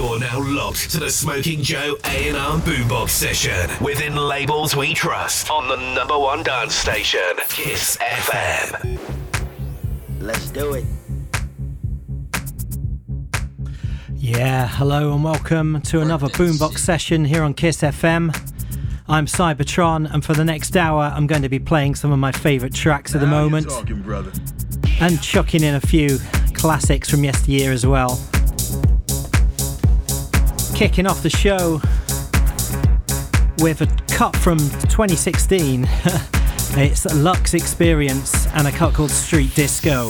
You're now locked to the Smoking Joe A&R Boombox session within labels we trust on the number one dance station, Kiss FM. Let's do it. Yeah, hello and welcome to another Boombox session here on Kiss FM. I'm Cybertron, and for the next hour, I'm going to be playing some of my favourite tracks at the moment talking, brother. and chucking in a few classics from yesteryear as well. Kicking off the show with a cut from 2016. it's Lux Experience and a cut called Street Disco.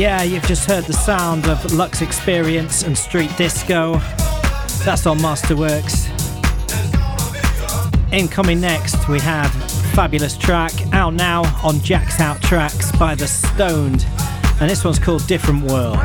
Yeah, you've just heard the sound of Lux Experience and Street Disco. That's on Masterworks. Incoming next, we have fabulous track out now on Jack's Out Tracks by The Stoned, and this one's called Different World.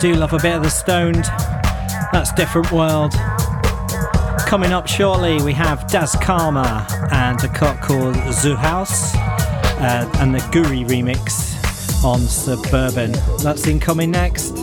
Do love a bit of the stoned. That's Different World. Coming up shortly, we have Das Karma and a cut called Zoo House uh, and the Guri remix on Suburban. That's incoming next.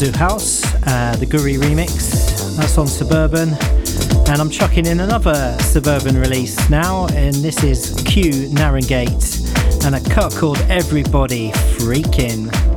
Zoo House, uh, the Guri remix. That's on Suburban. And I'm chucking in another Suburban release now, and this is Q Narrogate and a cut called Everybody Freaking.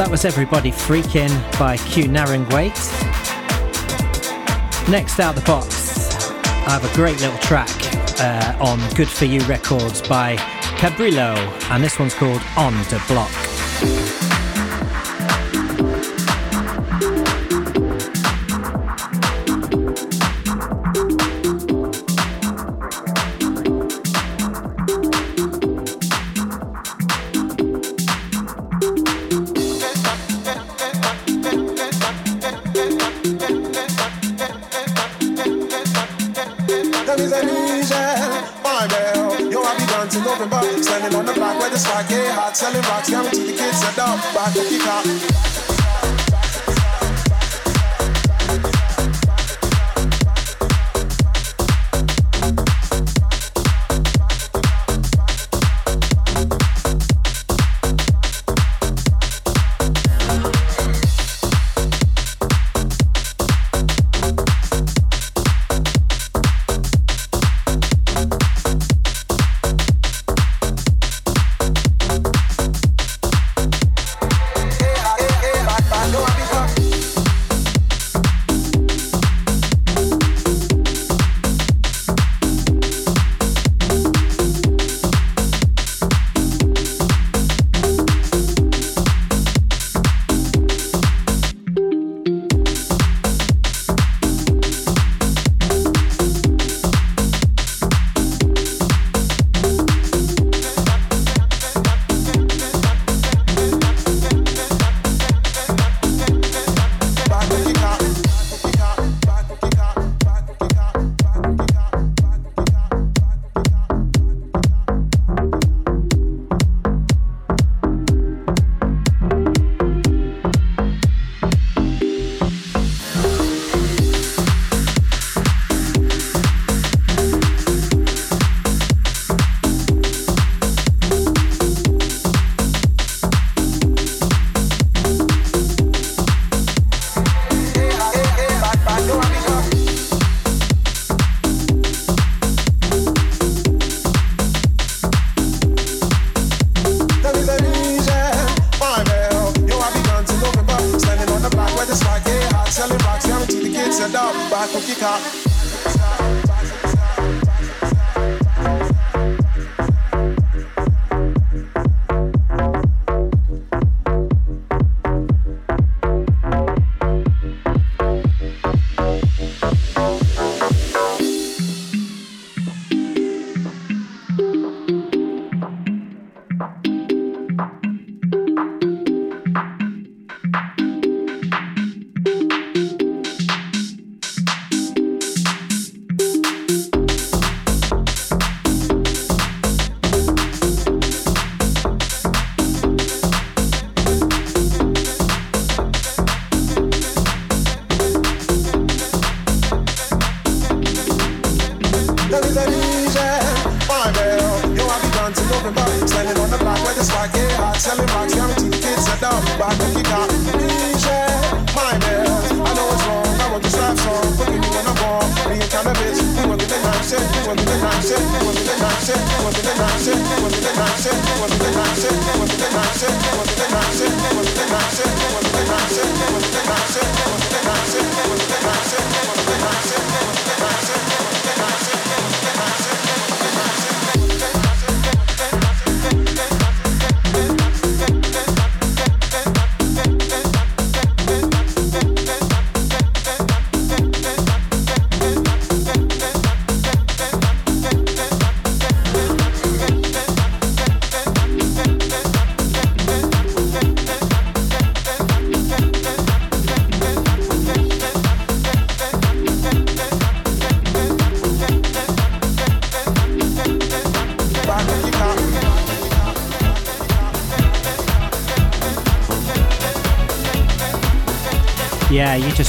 That was Everybody Freaking by Q Naringwaite. Next out the box, I have a great little track uh, on Good For You Records by Cabrillo, and this one's called On the Block.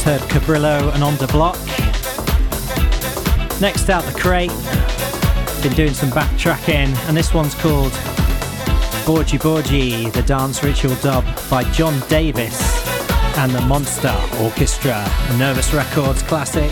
Just heard Cabrillo and On the Block. Next out the crate, been doing some backtracking, and this one's called Bourgie Bourgie, the dance ritual dub by John Davis and the Monster Orchestra, a Nervous Records classic.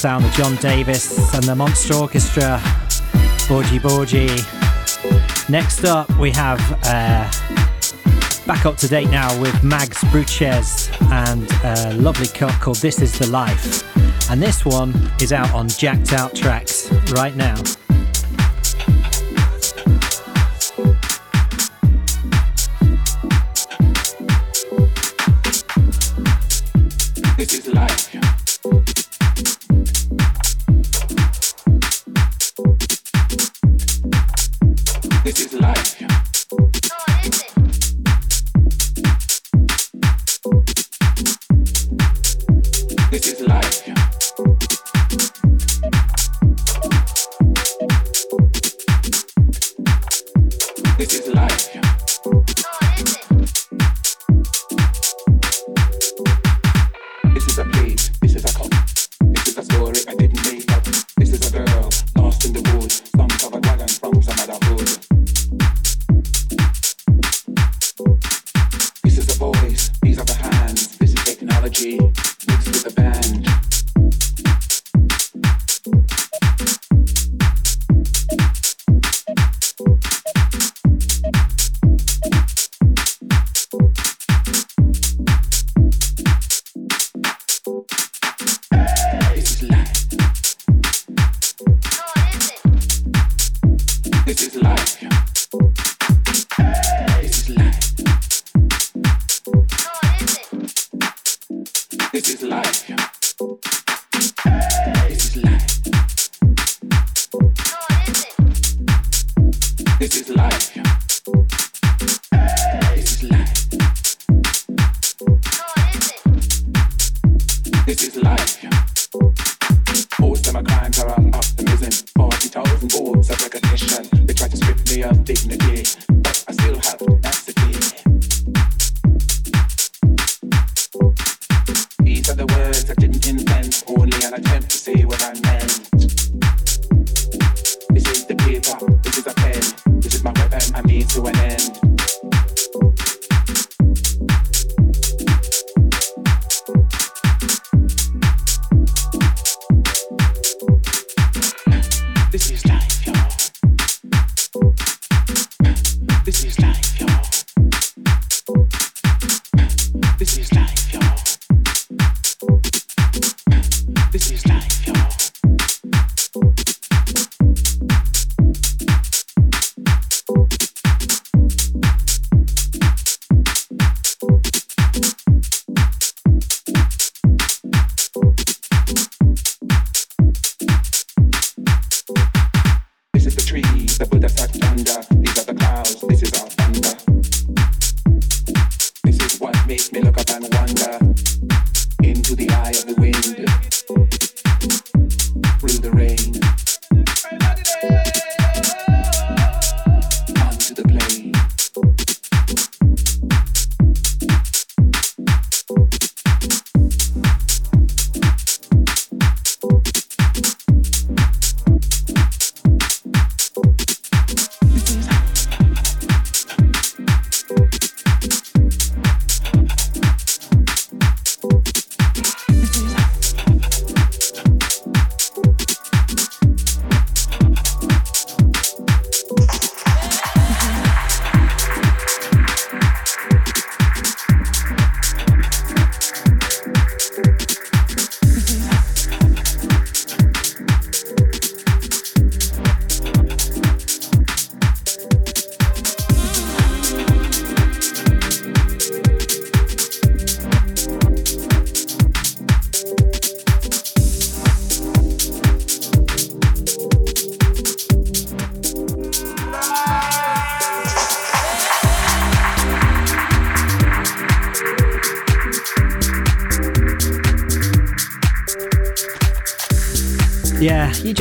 Sound of John Davis and the Monster Orchestra, Bourgie Bourgie. Next up, we have uh, back up to date now with Mags Bruches and a lovely cut called This Is the Life. And this one is out on Jacked Out Tracks right now.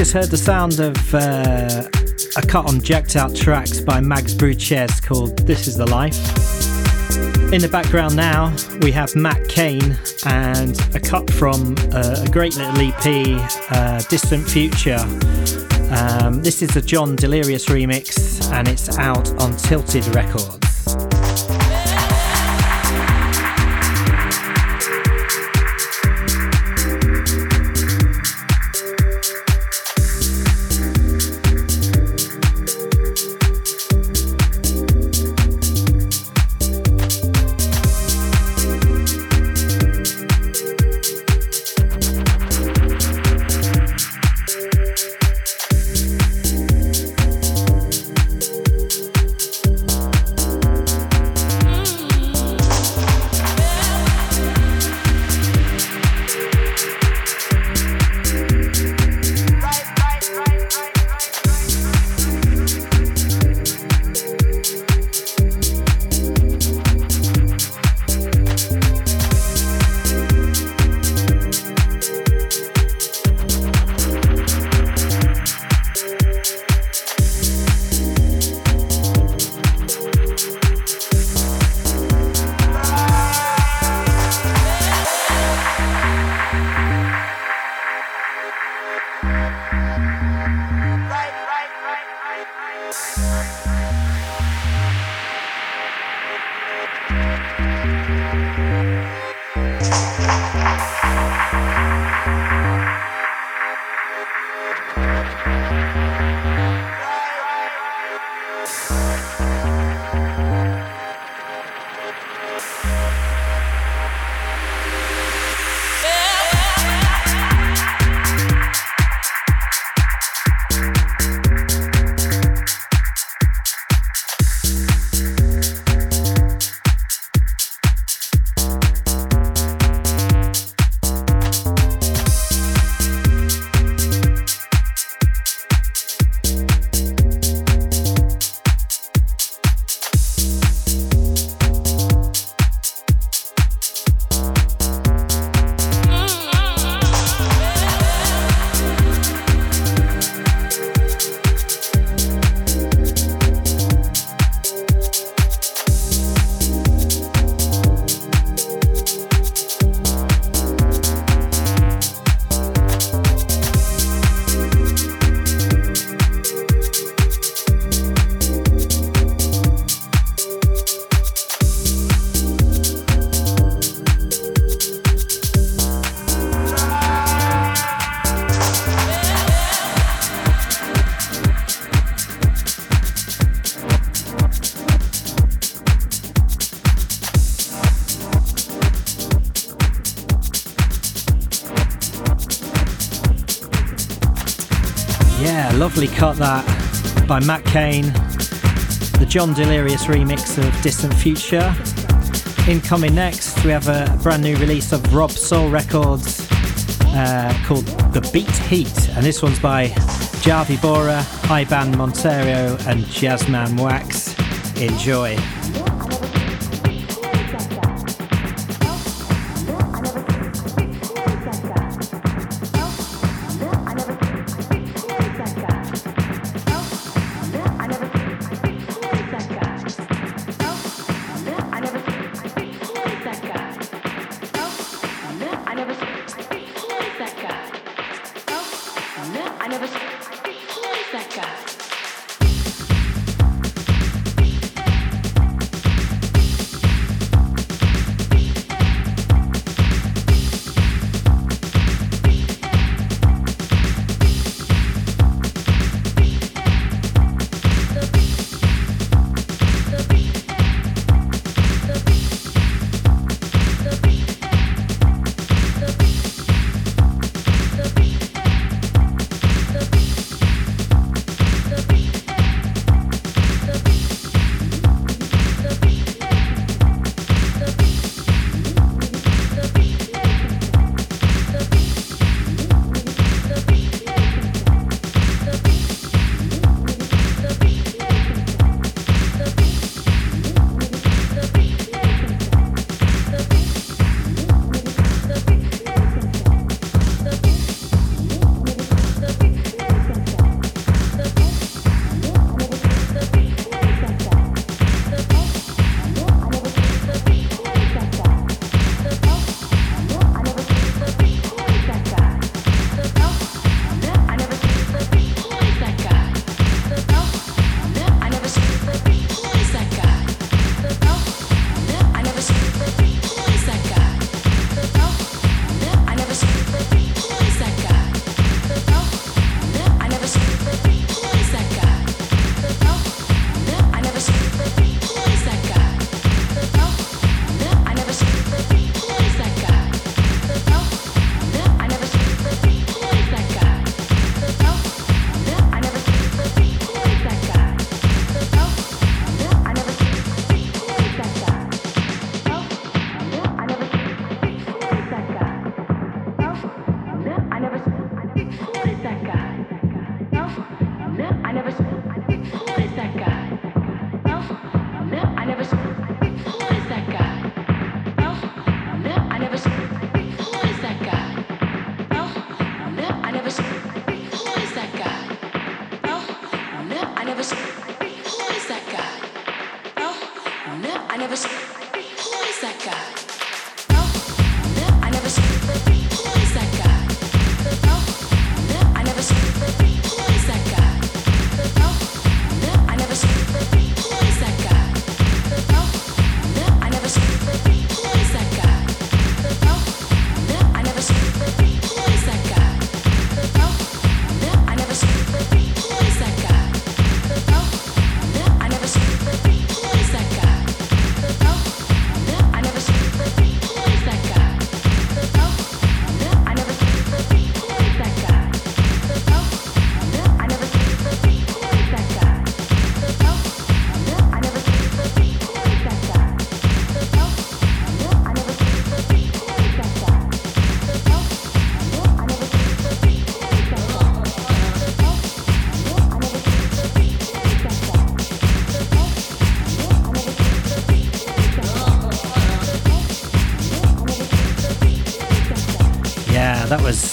Just heard the sound of uh, a cut on Jacked Out Tracks by Mags Bruches called This Is the Life. In the background now, we have Matt Kane and a cut from uh, a great little EP, uh, Distant Future. Um, this is a John Delirious remix and it's out on Tilted Records. Cut that by Matt Kane, the John Delirious remix of Distant Future. Incoming next, we have a brand new release of Rob Soul Records uh, called The Beat Heat, and this one's by Javi Bora, Iban Montero, and Jazzman Wax. Enjoy. No, I never. saw. Who is that guy?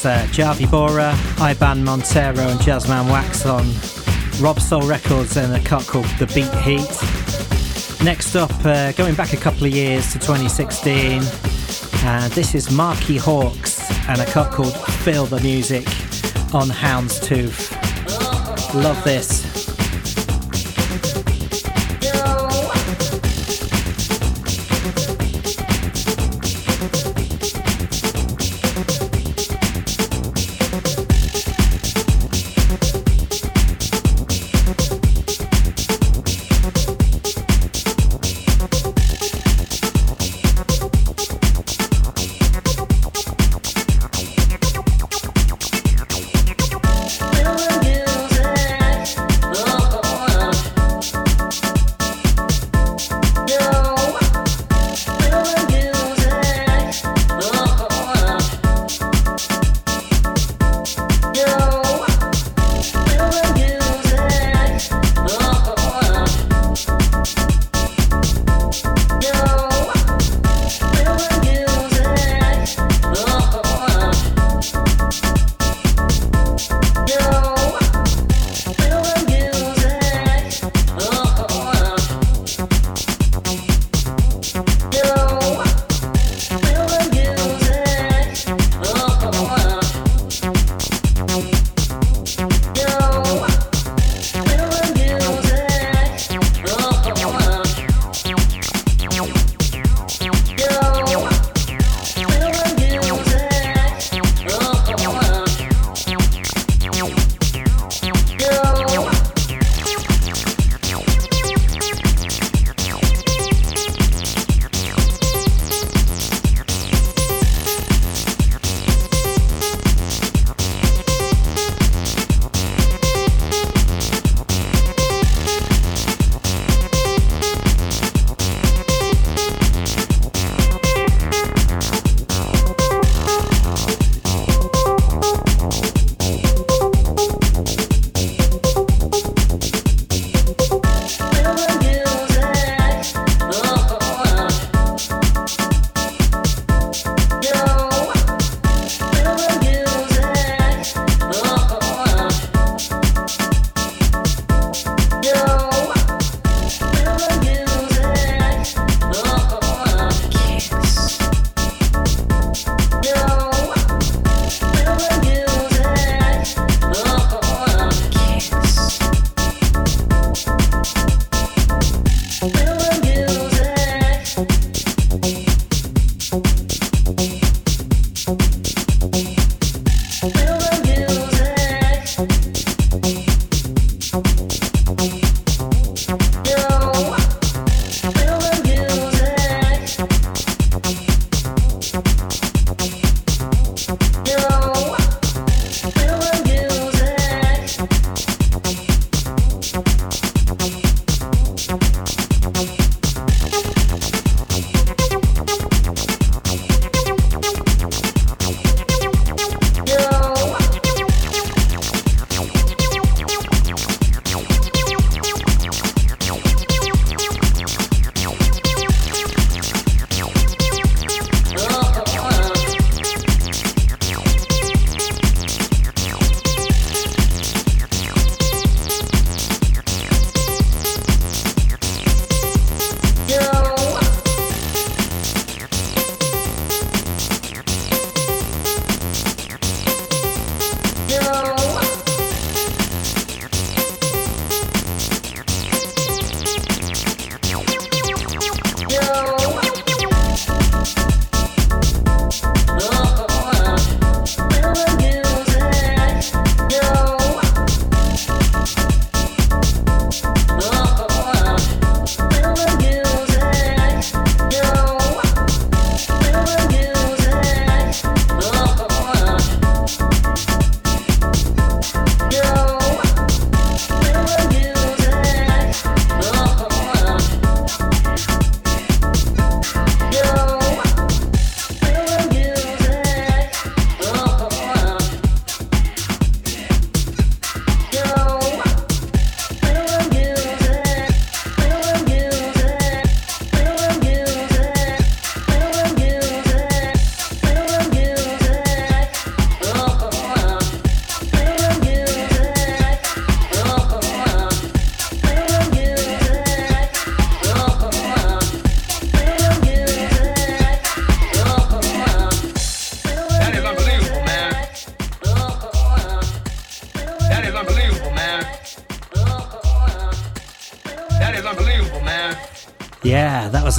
That was uh, Javi Bora, Iban Montero, and Jazzman Wax on Rob Soul Records and a cut called The Beat Heat. Next up, uh, going back a couple of years to 2016, uh, this is Marquis Hawkes and a cut called Feel the Music on Houndstooth. Love this.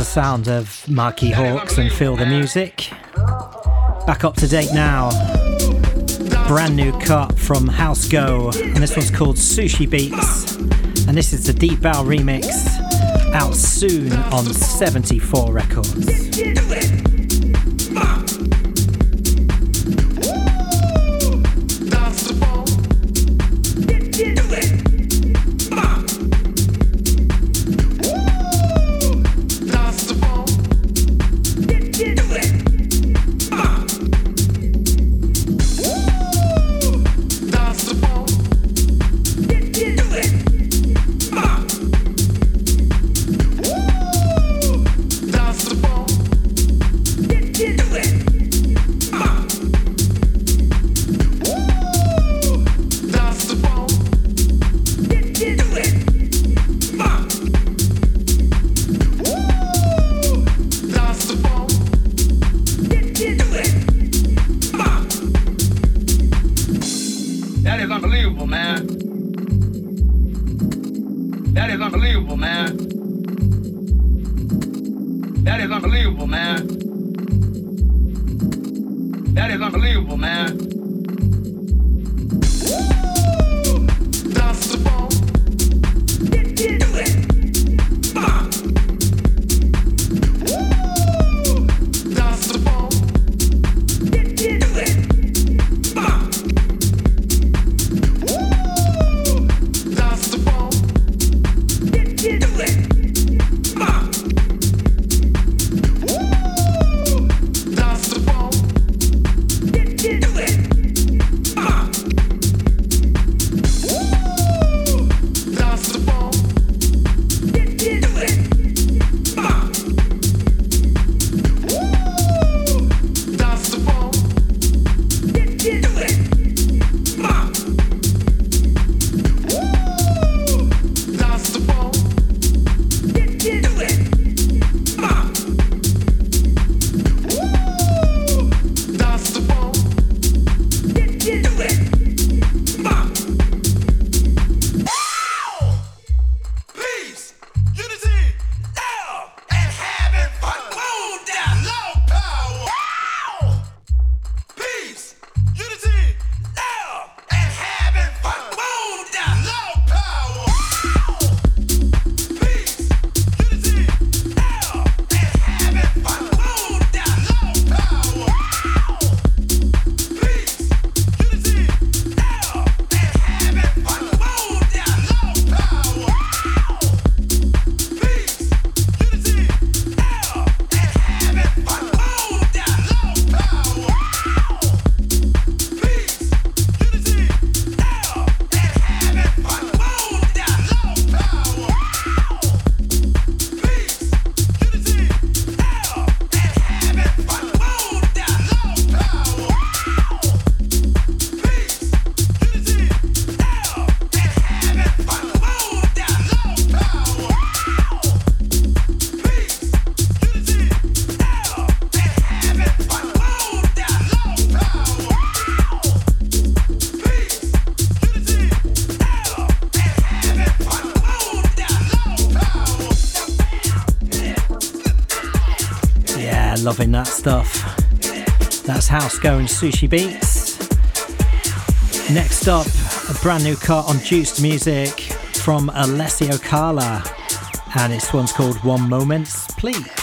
Sound of Marquis Hawkes and Feel the Music. Back up to date now. Brand new cut from House Go, and this one's called Sushi Beats. And this is the Deep Bow remix, out soon on 74 Records. Sushi Beats. Next up, a brand new cut on Juiced Music from Alessio Carla, and this one's called One Moments, Please.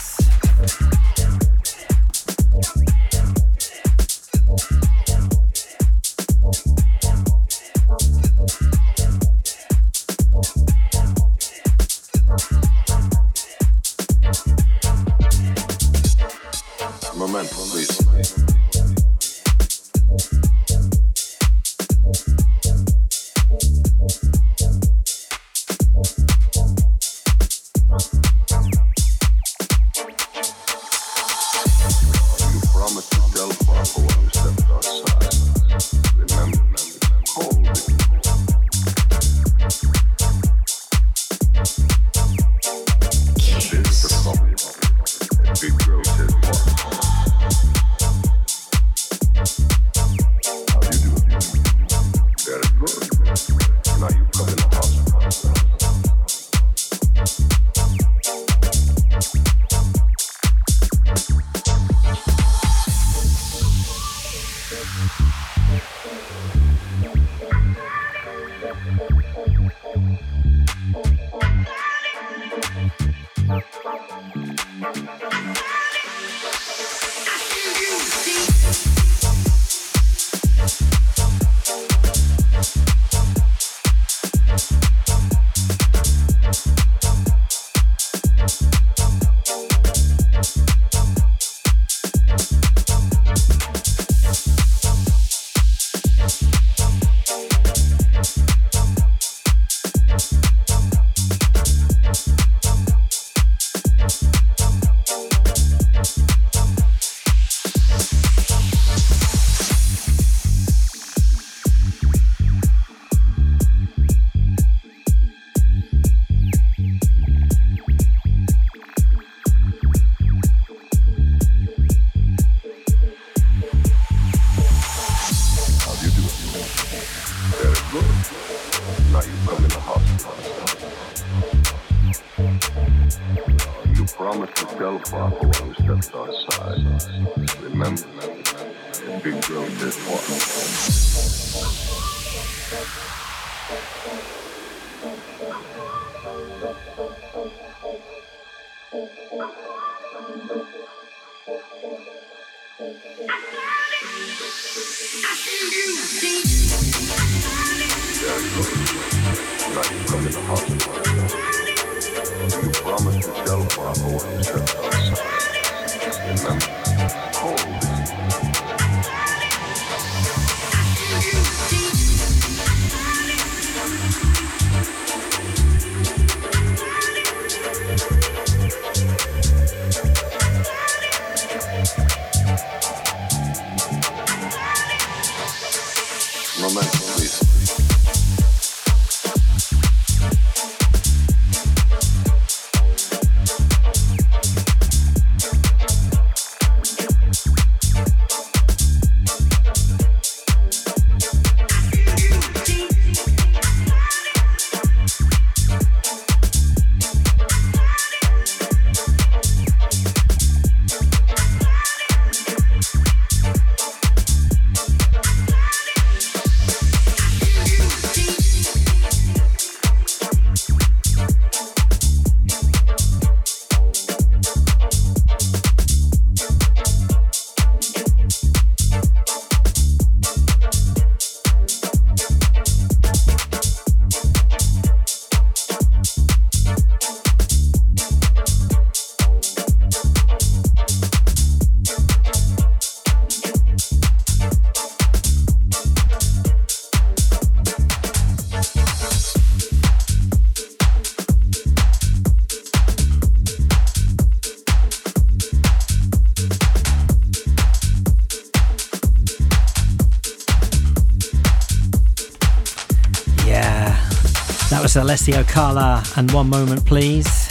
Alessio Carla and One Moment Please.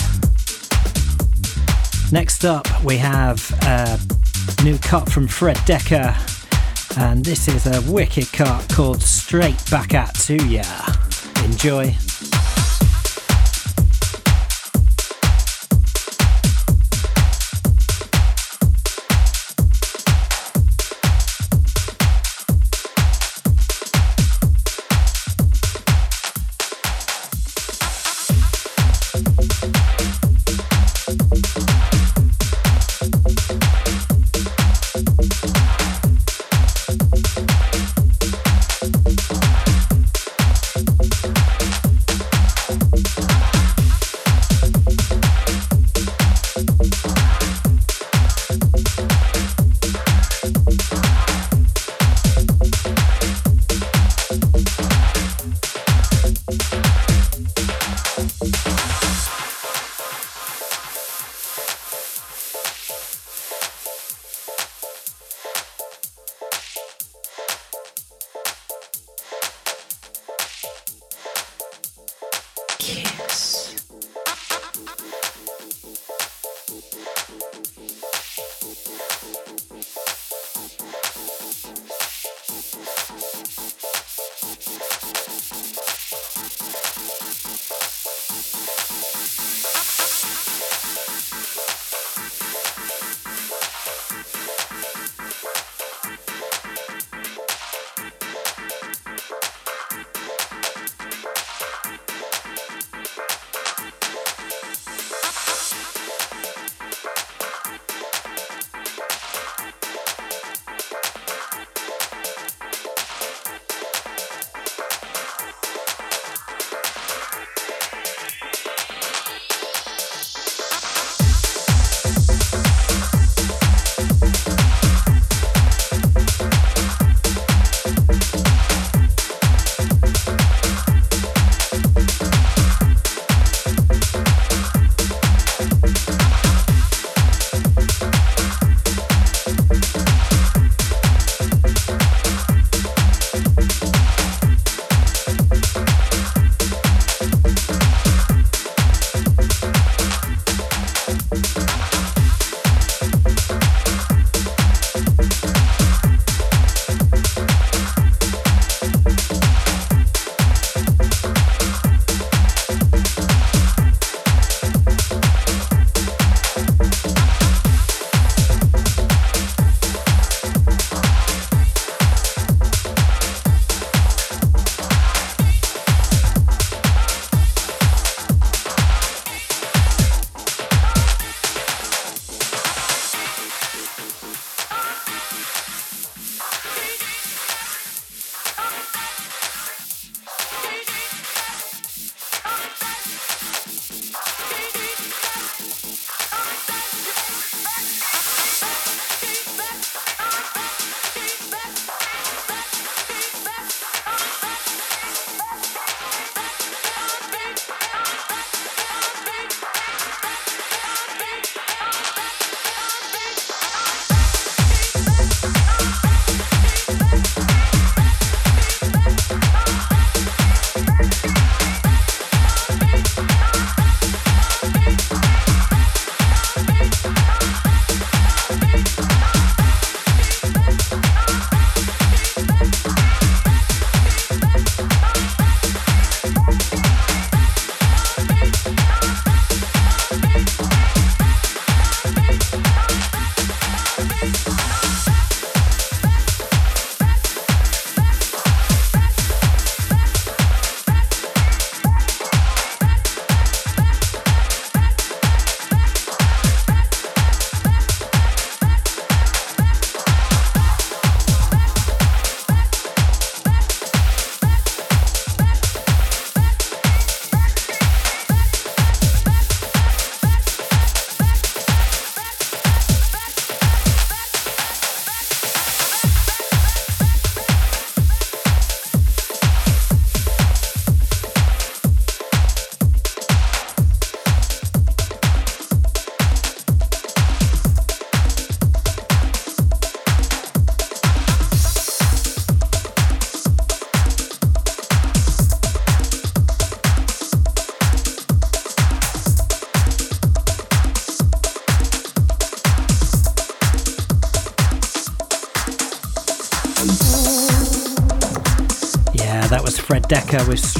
Next up, we have a new cut from Fred Decker, and this is a wicked cut called Straight Back at To Ya. Enjoy.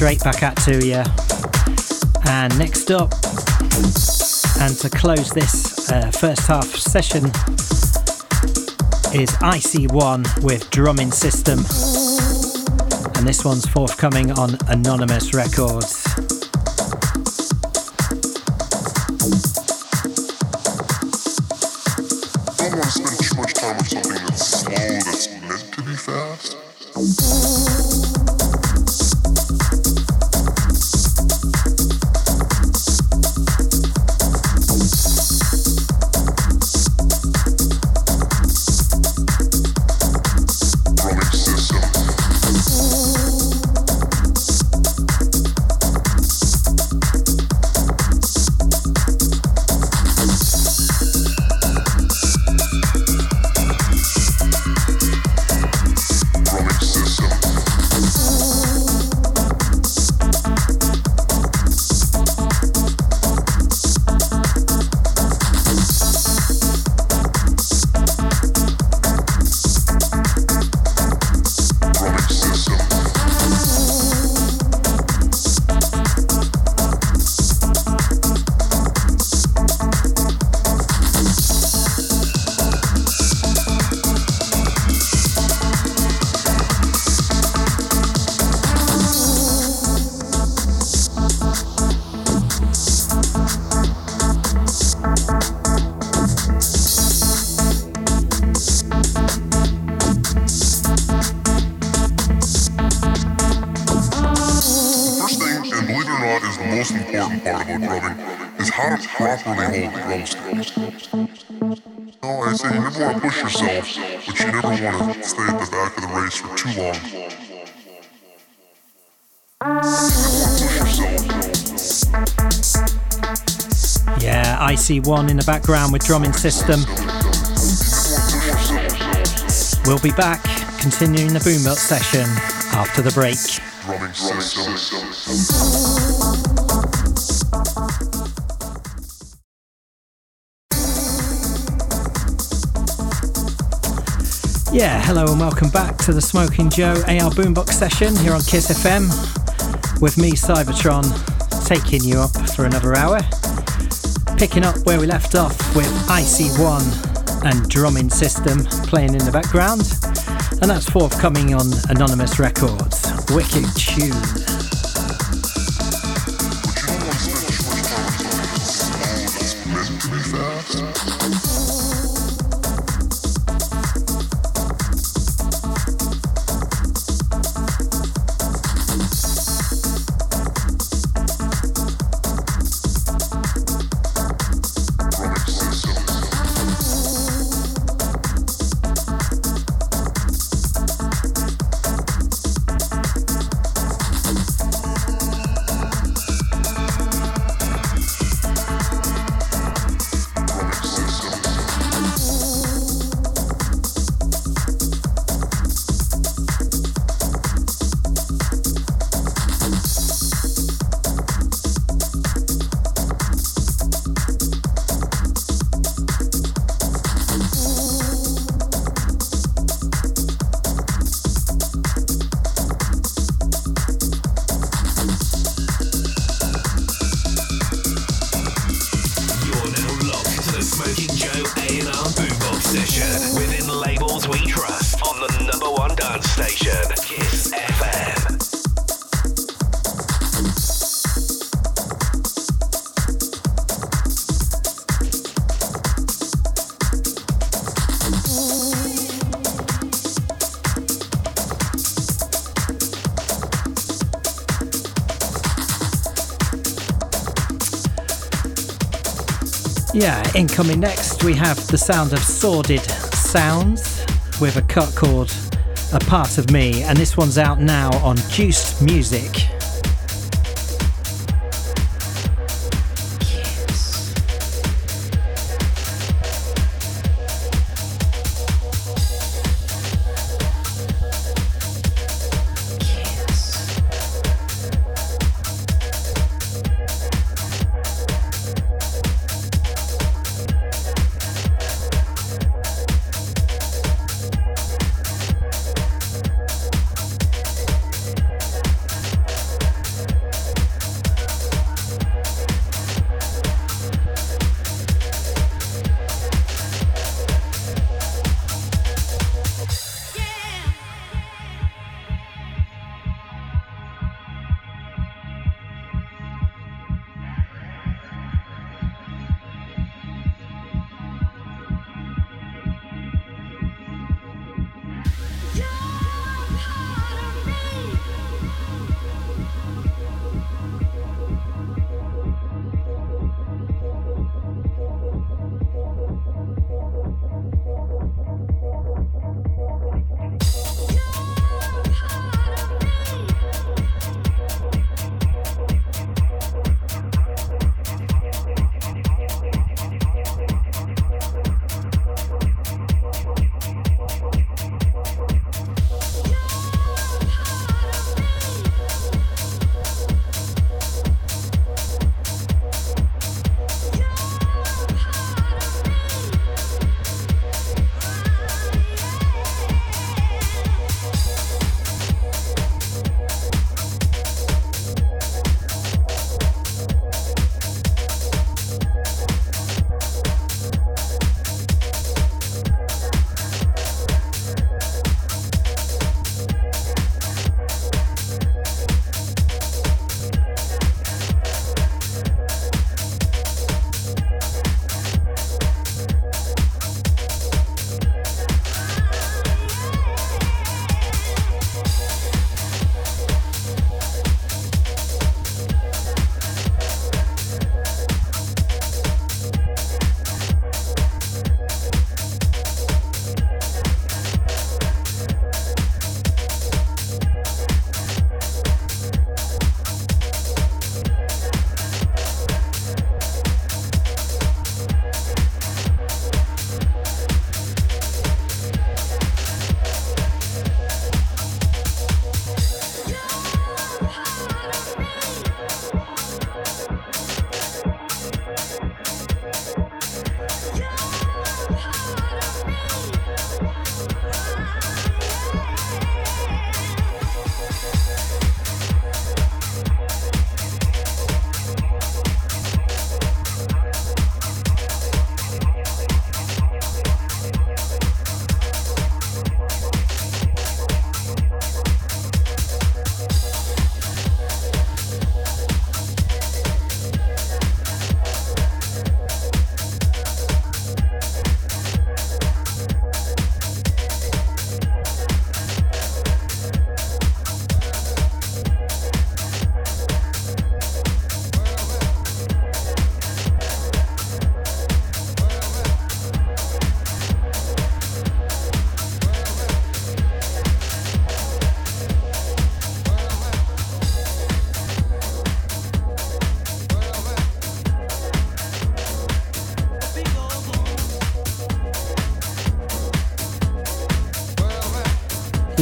Straight Back At To you. And next up, and to close this uh, first half session, is IC1 with Drumming System. And this one's forthcoming on Anonymous Records. IC1 in the background with Drumming System. We'll be back, continuing the Boom Up session after the break. Yeah, hello and welcome back to the Smoking Joe AR Boombox session here on Kiss FM with me, Cybertron, taking you up for another hour. Picking up where we left off with IC1 and Drumming System playing in the background, and that's forthcoming on Anonymous Records. Wicked tune. Incoming next, we have the sound of Sordid Sounds with a cut called A Part of Me, and this one's out now on Juiced Music.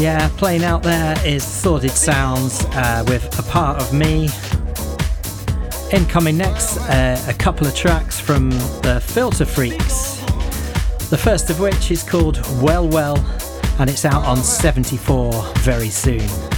Yeah, playing out there is Sordid Sounds uh, with A Part of Me. Incoming next, uh, a couple of tracks from the Filter Freaks. The first of which is called Well Well, and it's out on 74 very soon.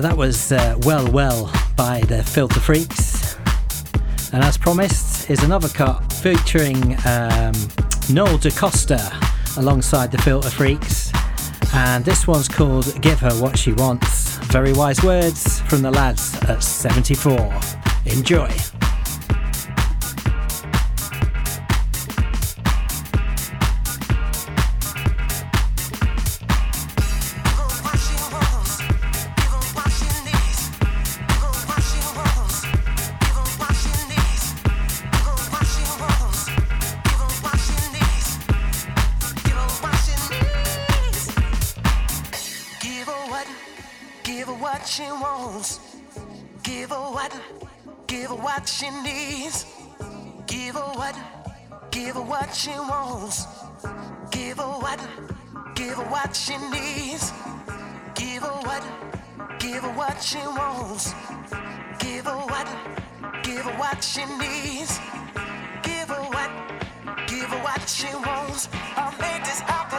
That was uh, Well Well by the Filter Freaks. And as promised, is another cut featuring um, Noel DaCosta alongside the Filter Freaks. And this one's called Give Her What She Wants. Very wise words from the lads at 74. Enjoy. she wants. Give her what, give her what she needs. Give her what, give her what she wants. Give her what, give her what she needs. Give her what, give her what she wants. Give her what, give her what she needs. Give her what, give her what she wants. I'll this happen.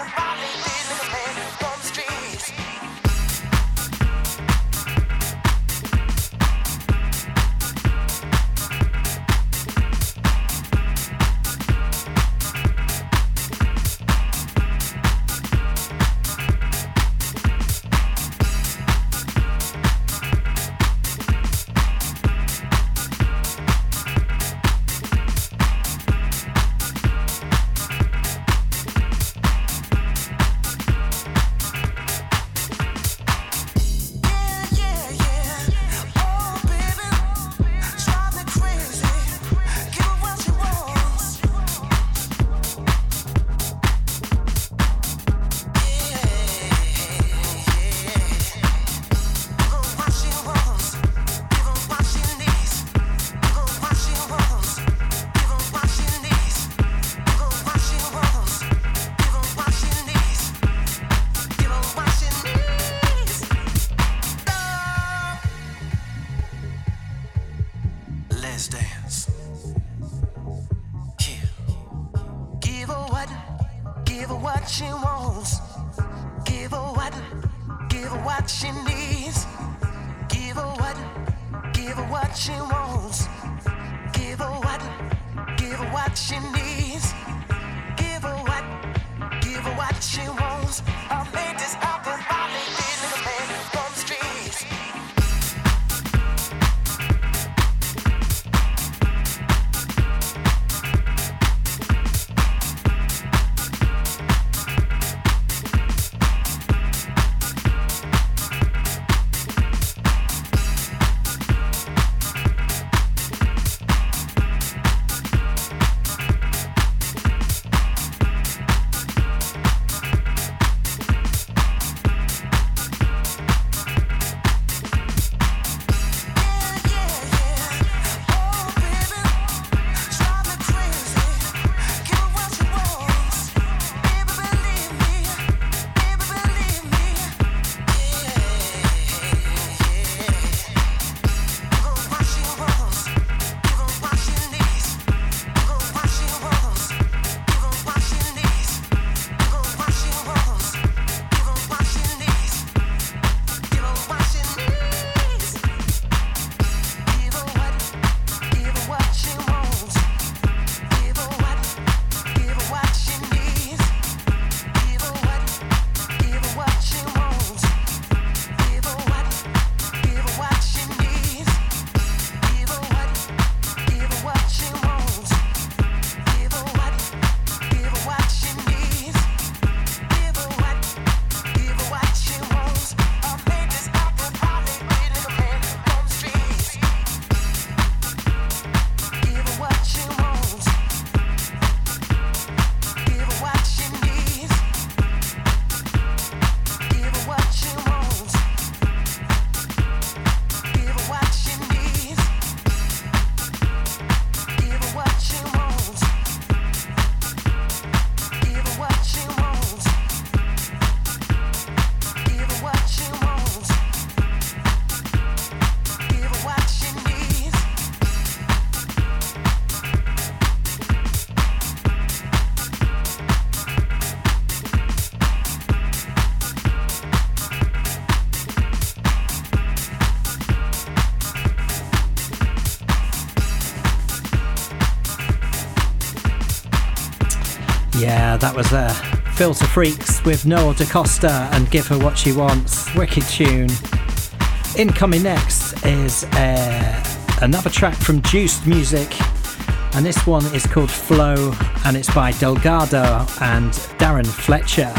was there. Filter Freaks with Noel DaCosta and Give Her What She Wants. Wicked tune. Incoming next is uh, another track from Juiced Music. And this one is called Flow and it's by Delgado and Darren Fletcher.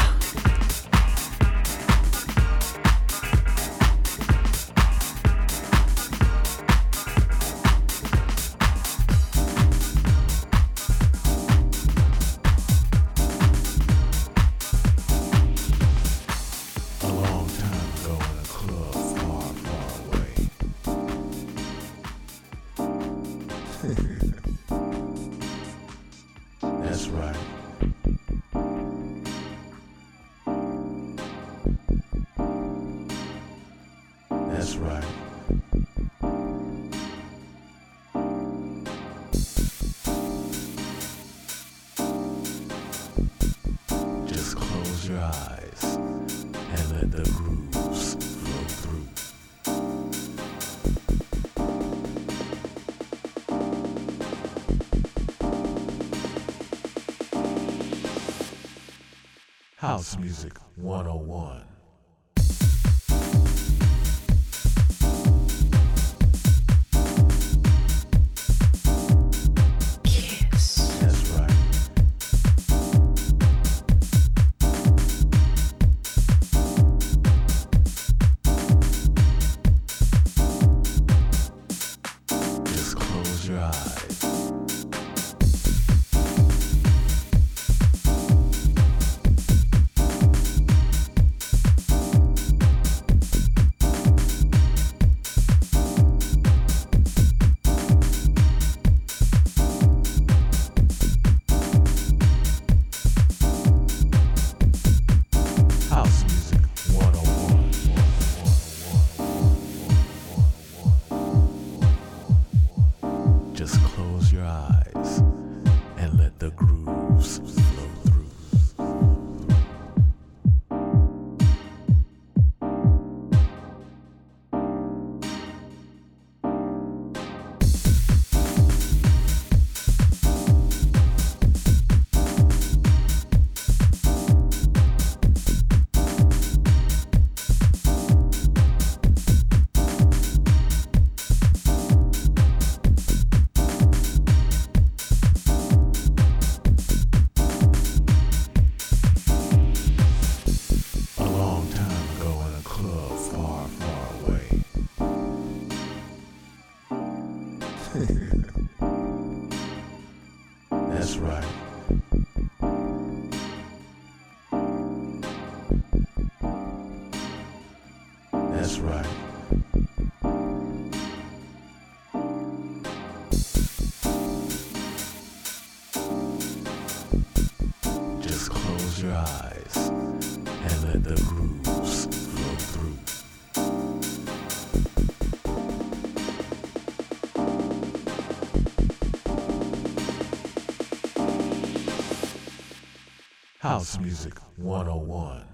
House Music 101.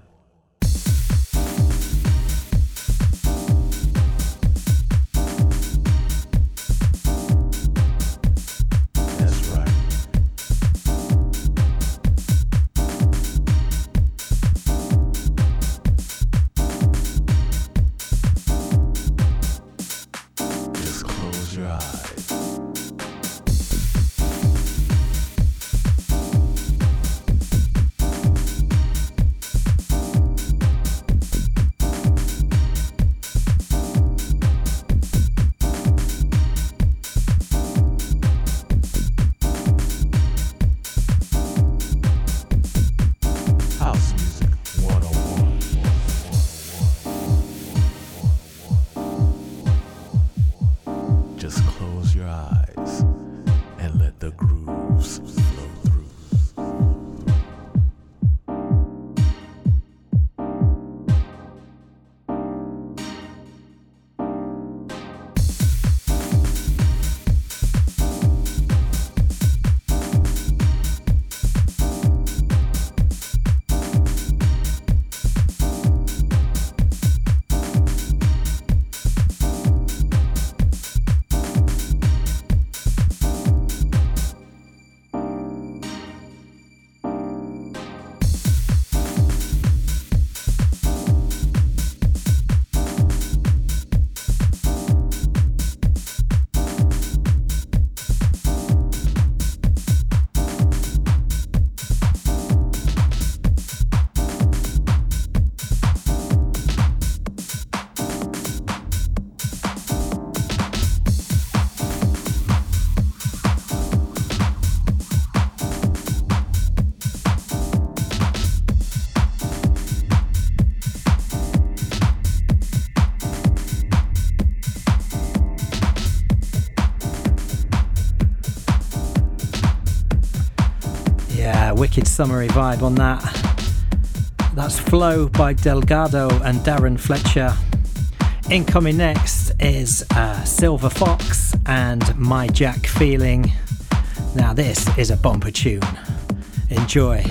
Wicked summery vibe on that. That's Flow by Delgado and Darren Fletcher. Incoming next is uh, Silver Fox and My Jack Feeling. Now, this is a bumper tune. Enjoy.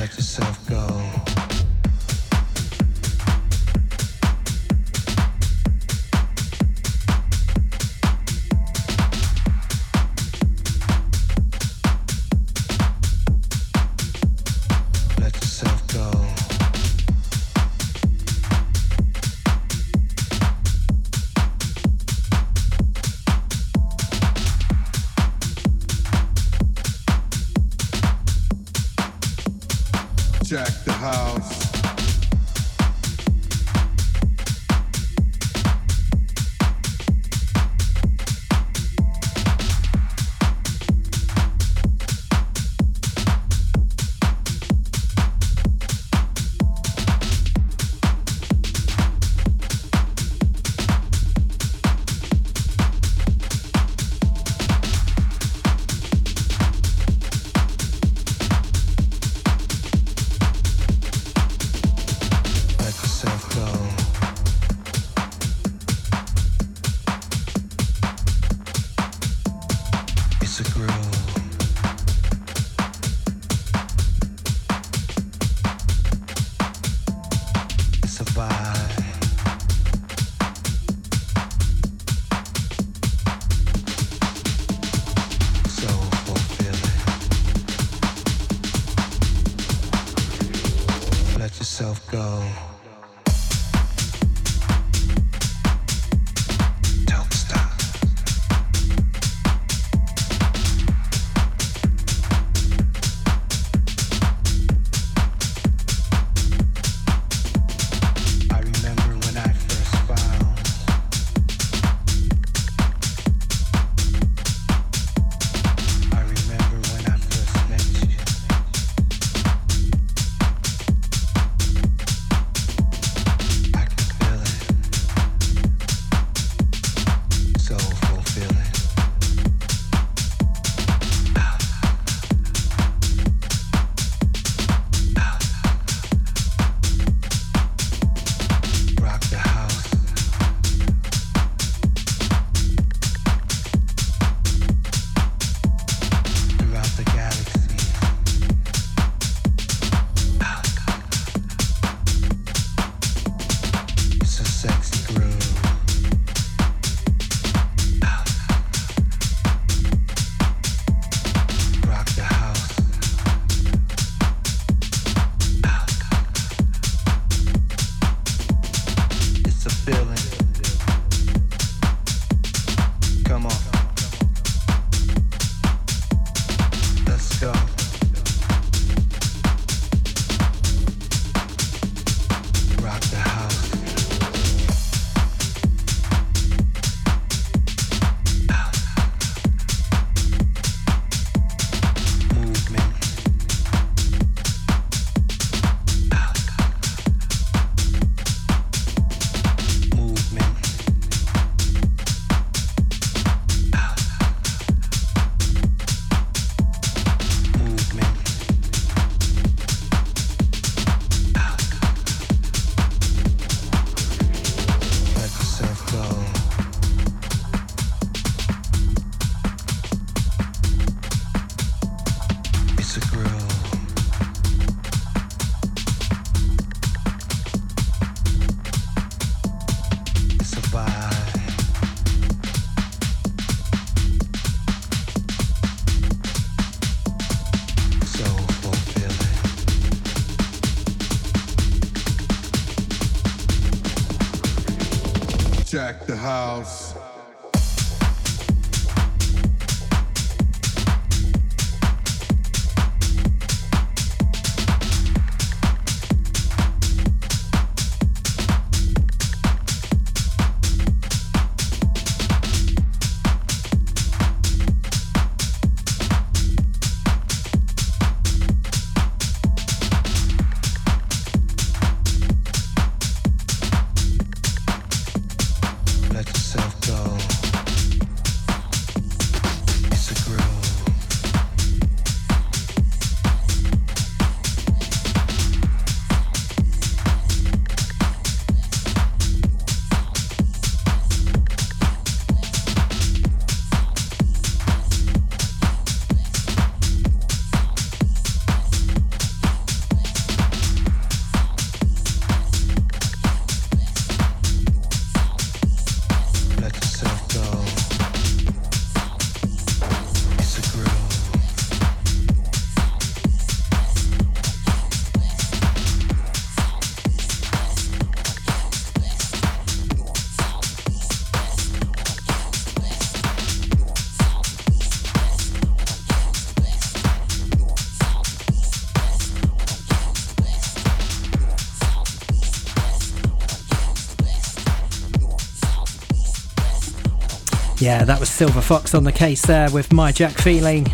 Yeah, that was Silver Fox on the case there with My Jack Feeling.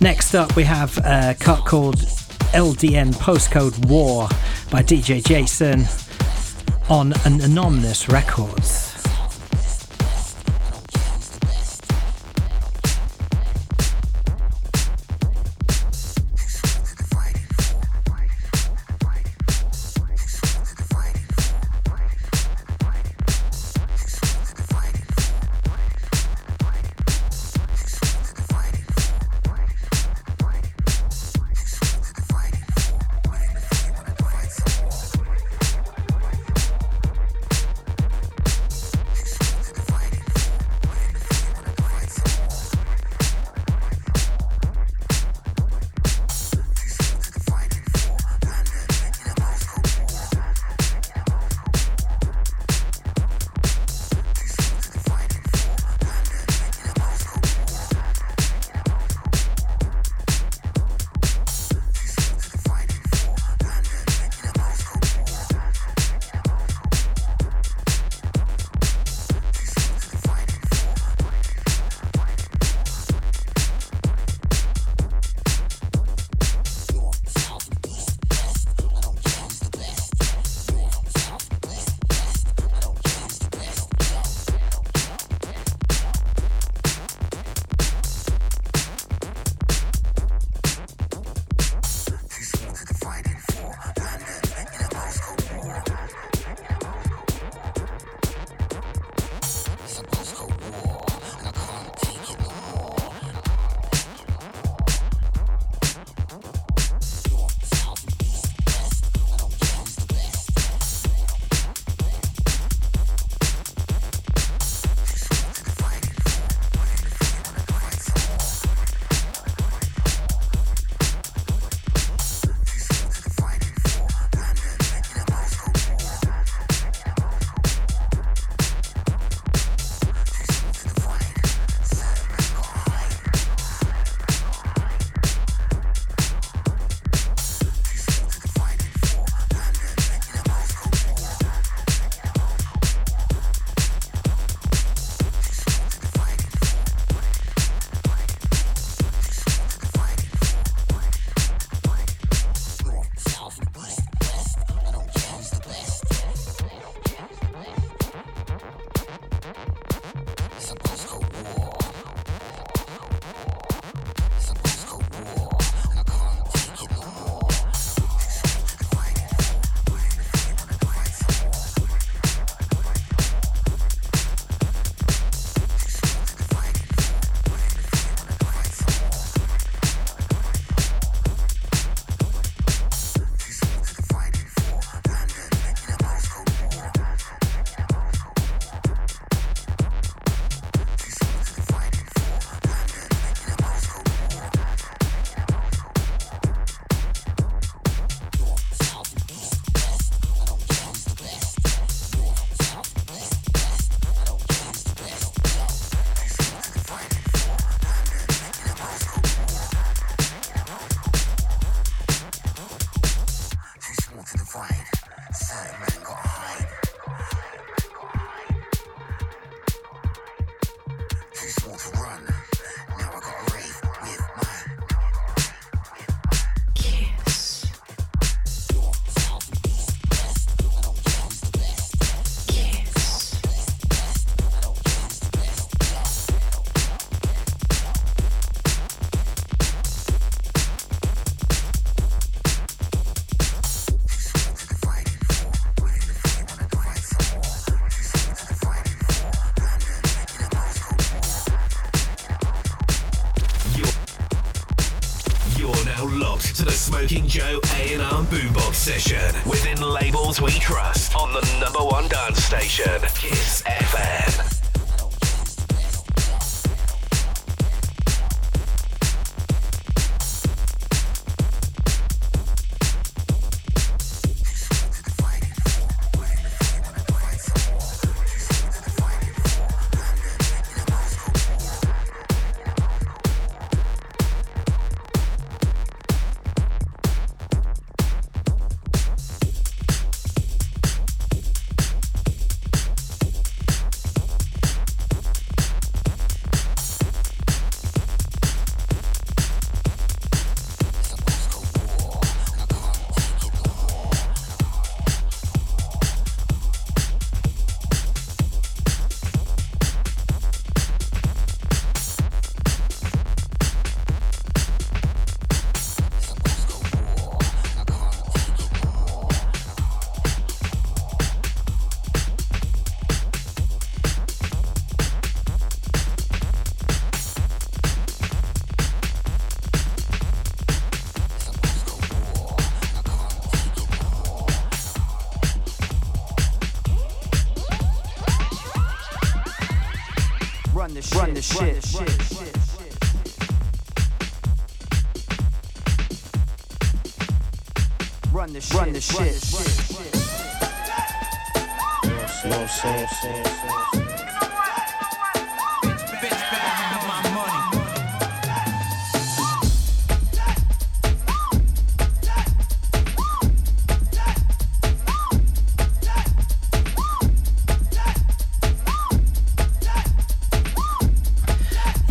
Next up, we have a cut called LDN Postcode War by DJ Jason on an Anonymous Records.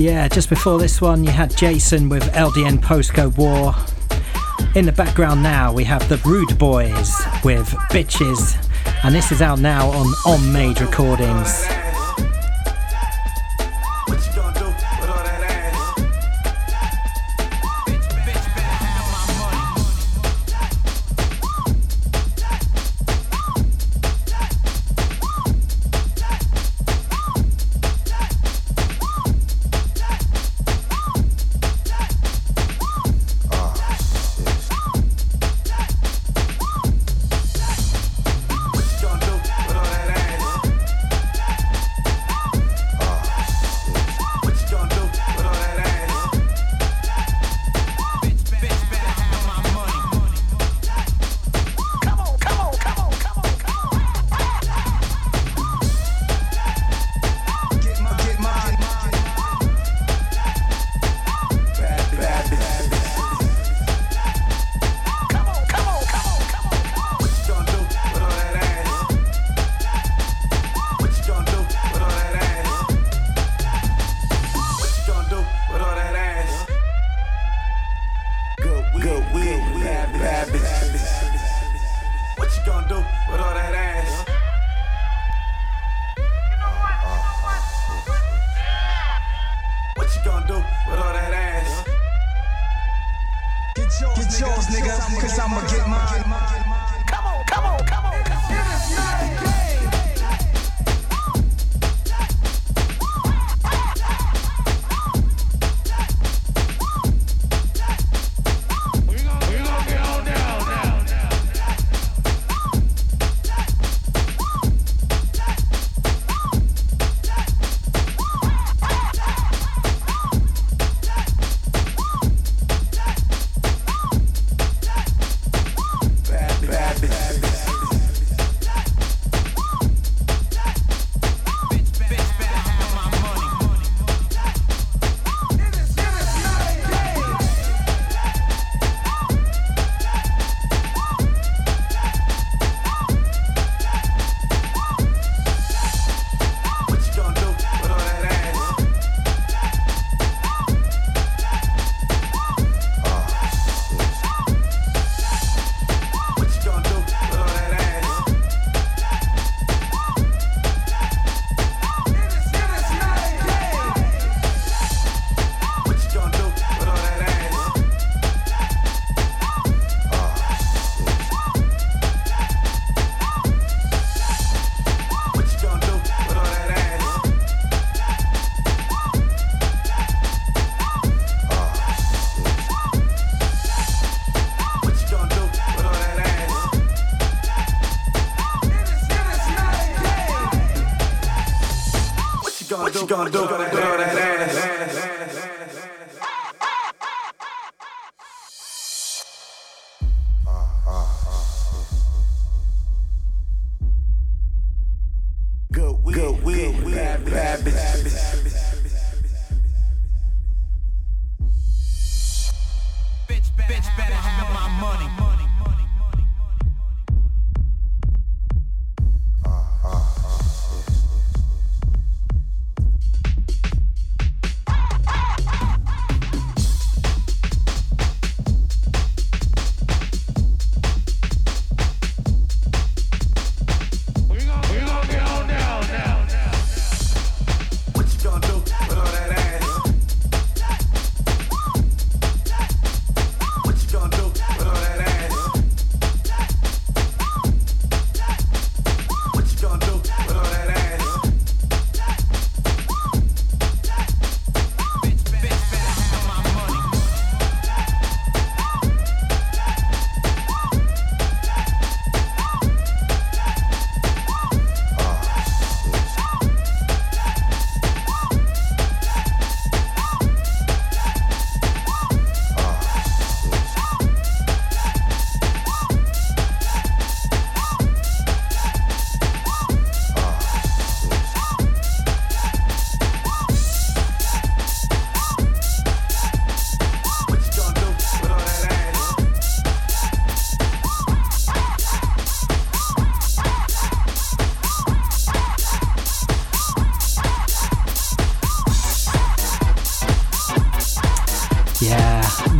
Yeah, just before this one, you had Jason with LDN Postcode War. In the background now, we have the Rude Boys with Bitches, and this is out now on On Made Recordings.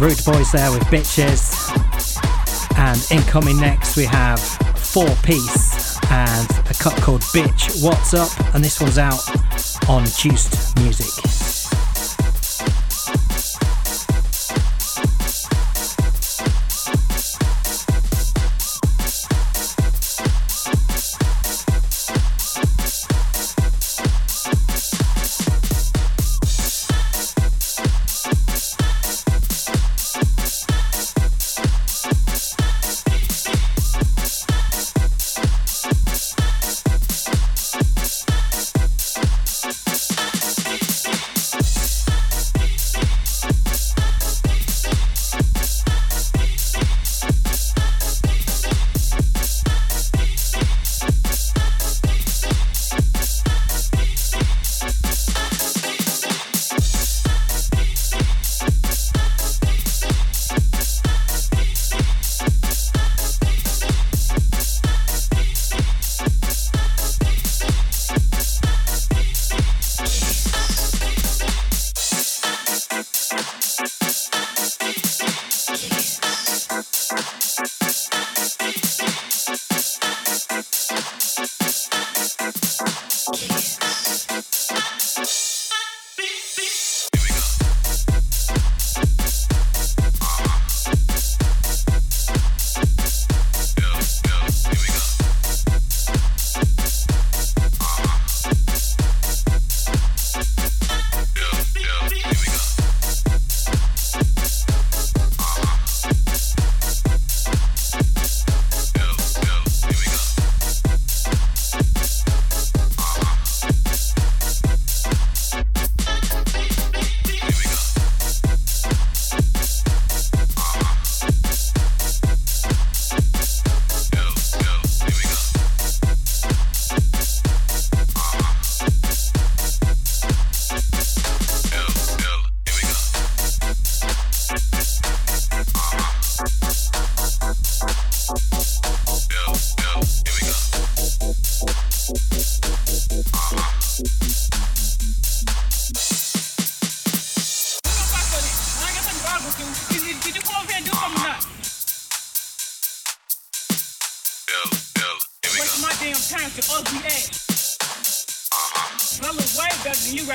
Rude Boys there with Bitches. And incoming next, we have Four Piece and a cut called Bitch What's Up. And this one's out on Juiced Music.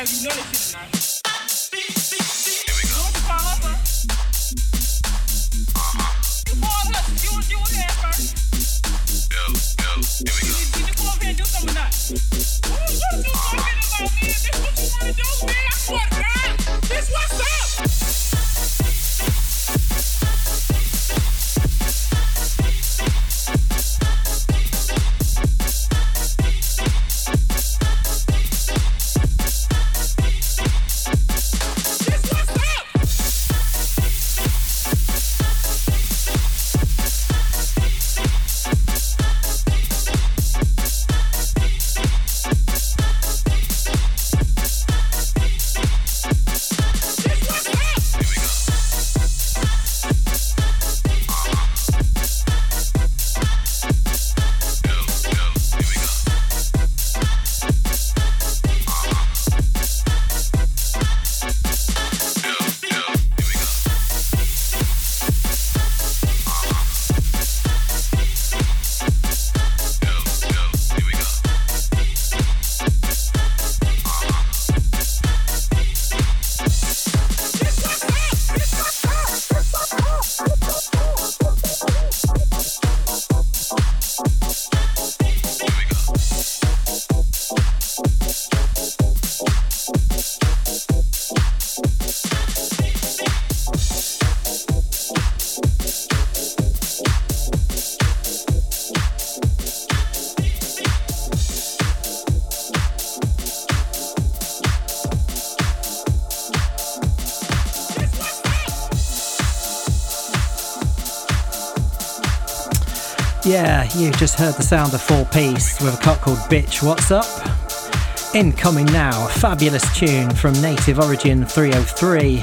Yeah, you just heard the sound of Four Piece with a cut called Bitch What's Up. Incoming now, a fabulous tune from Native Origin 303.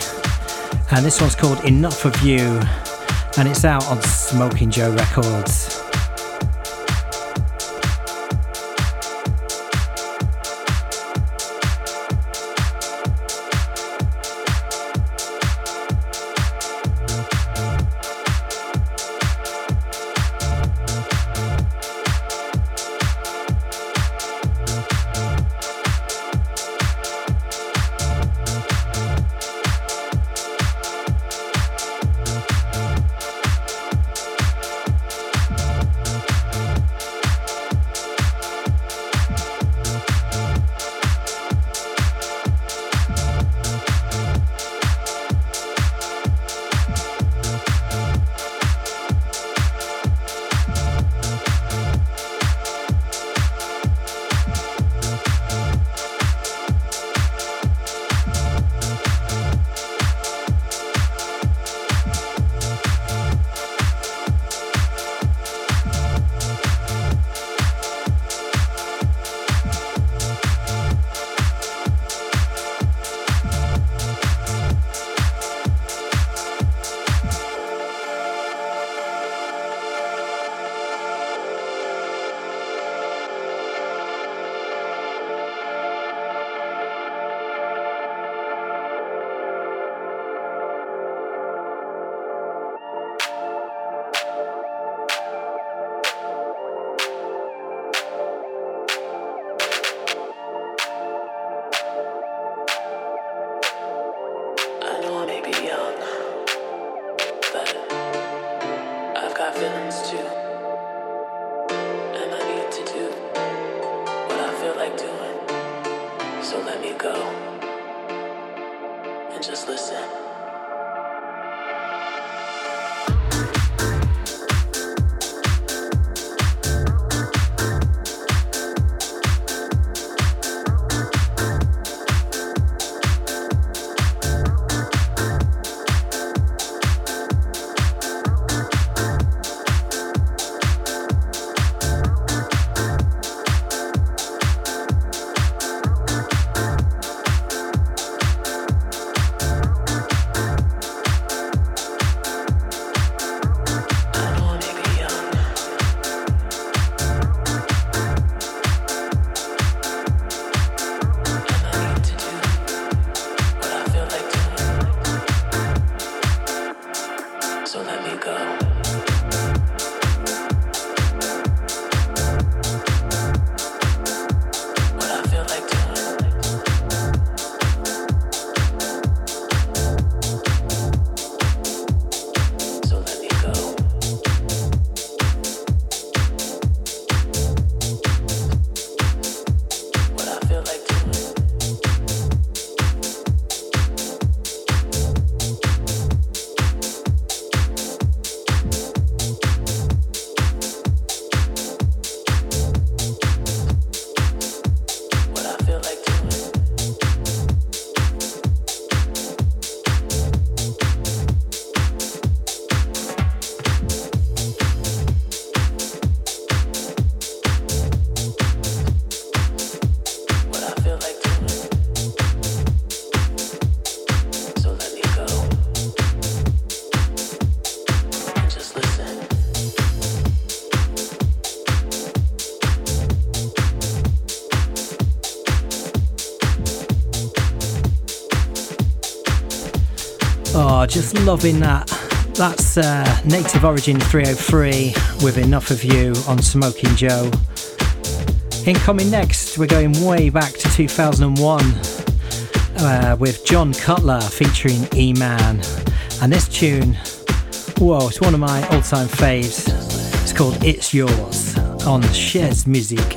And this one's called Enough of You, and it's out on Smoking Joe Records. Just loving that. That's uh, Native Origin 303 with Enough of You on Smoking Joe. Incoming next, we're going way back to 2001 uh, with John Cutler featuring E Man. And this tune, whoa, it's one of my all time faves. It's called It's Yours on Shares Music.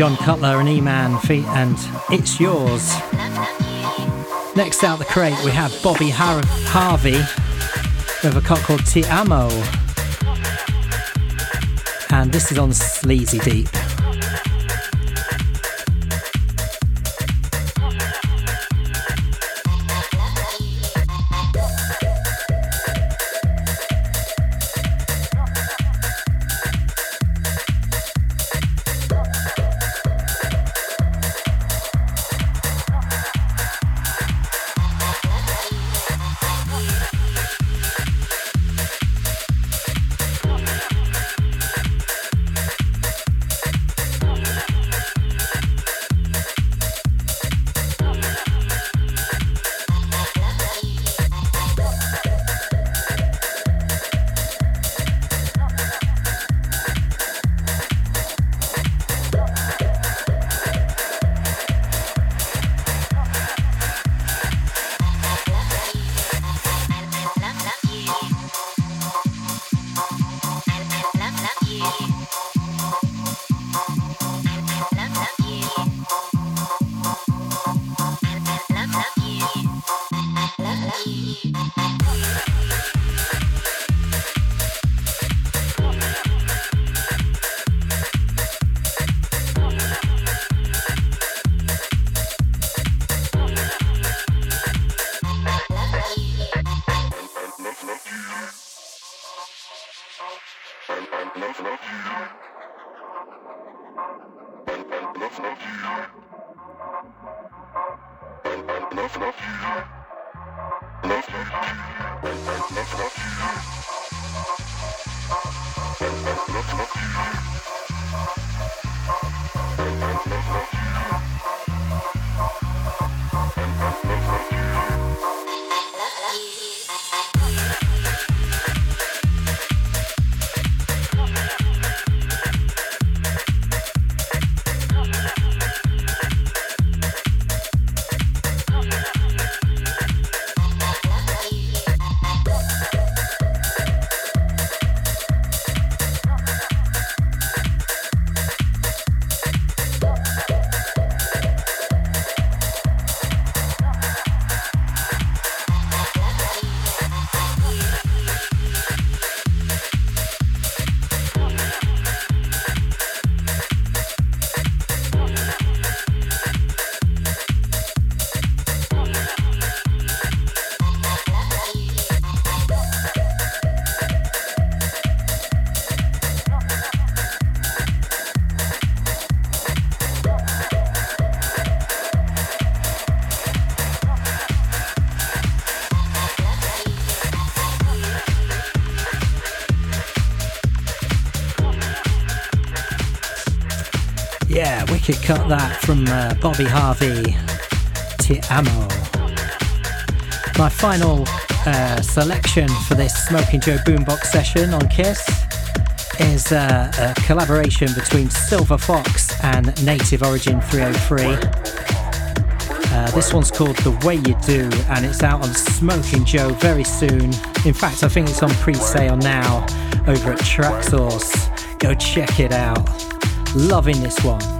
John Cutler and E-Man and It's Yours. Next out the crate we have Bobby Har- Harvey with a cut called Ti Amo. And this is on Sleazy Deep. Yeah, wicked cut that from uh, Bobby Harvey, Ti Amo. My final uh, selection for this Smoking Joe Boombox session on Kiss is uh, a collaboration between Silver Fox and Native Origin 303. Uh, this one's called The Way You Do, and it's out on Smoking Joe very soon. In fact, I think it's on pre sale now over at Traxsource. Go check it out. Loving this one.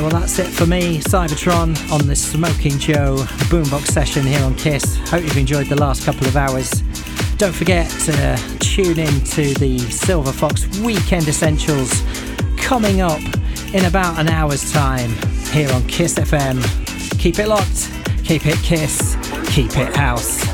Well, that's it for me, Cybertron, on this Smoking Joe boombox session here on Kiss. Hope you've enjoyed the last couple of hours. Don't forget to tune in to the Silver Fox Weekend Essentials coming up in about an hour's time here on Kiss FM. Keep it locked, keep it Kiss, keep it house.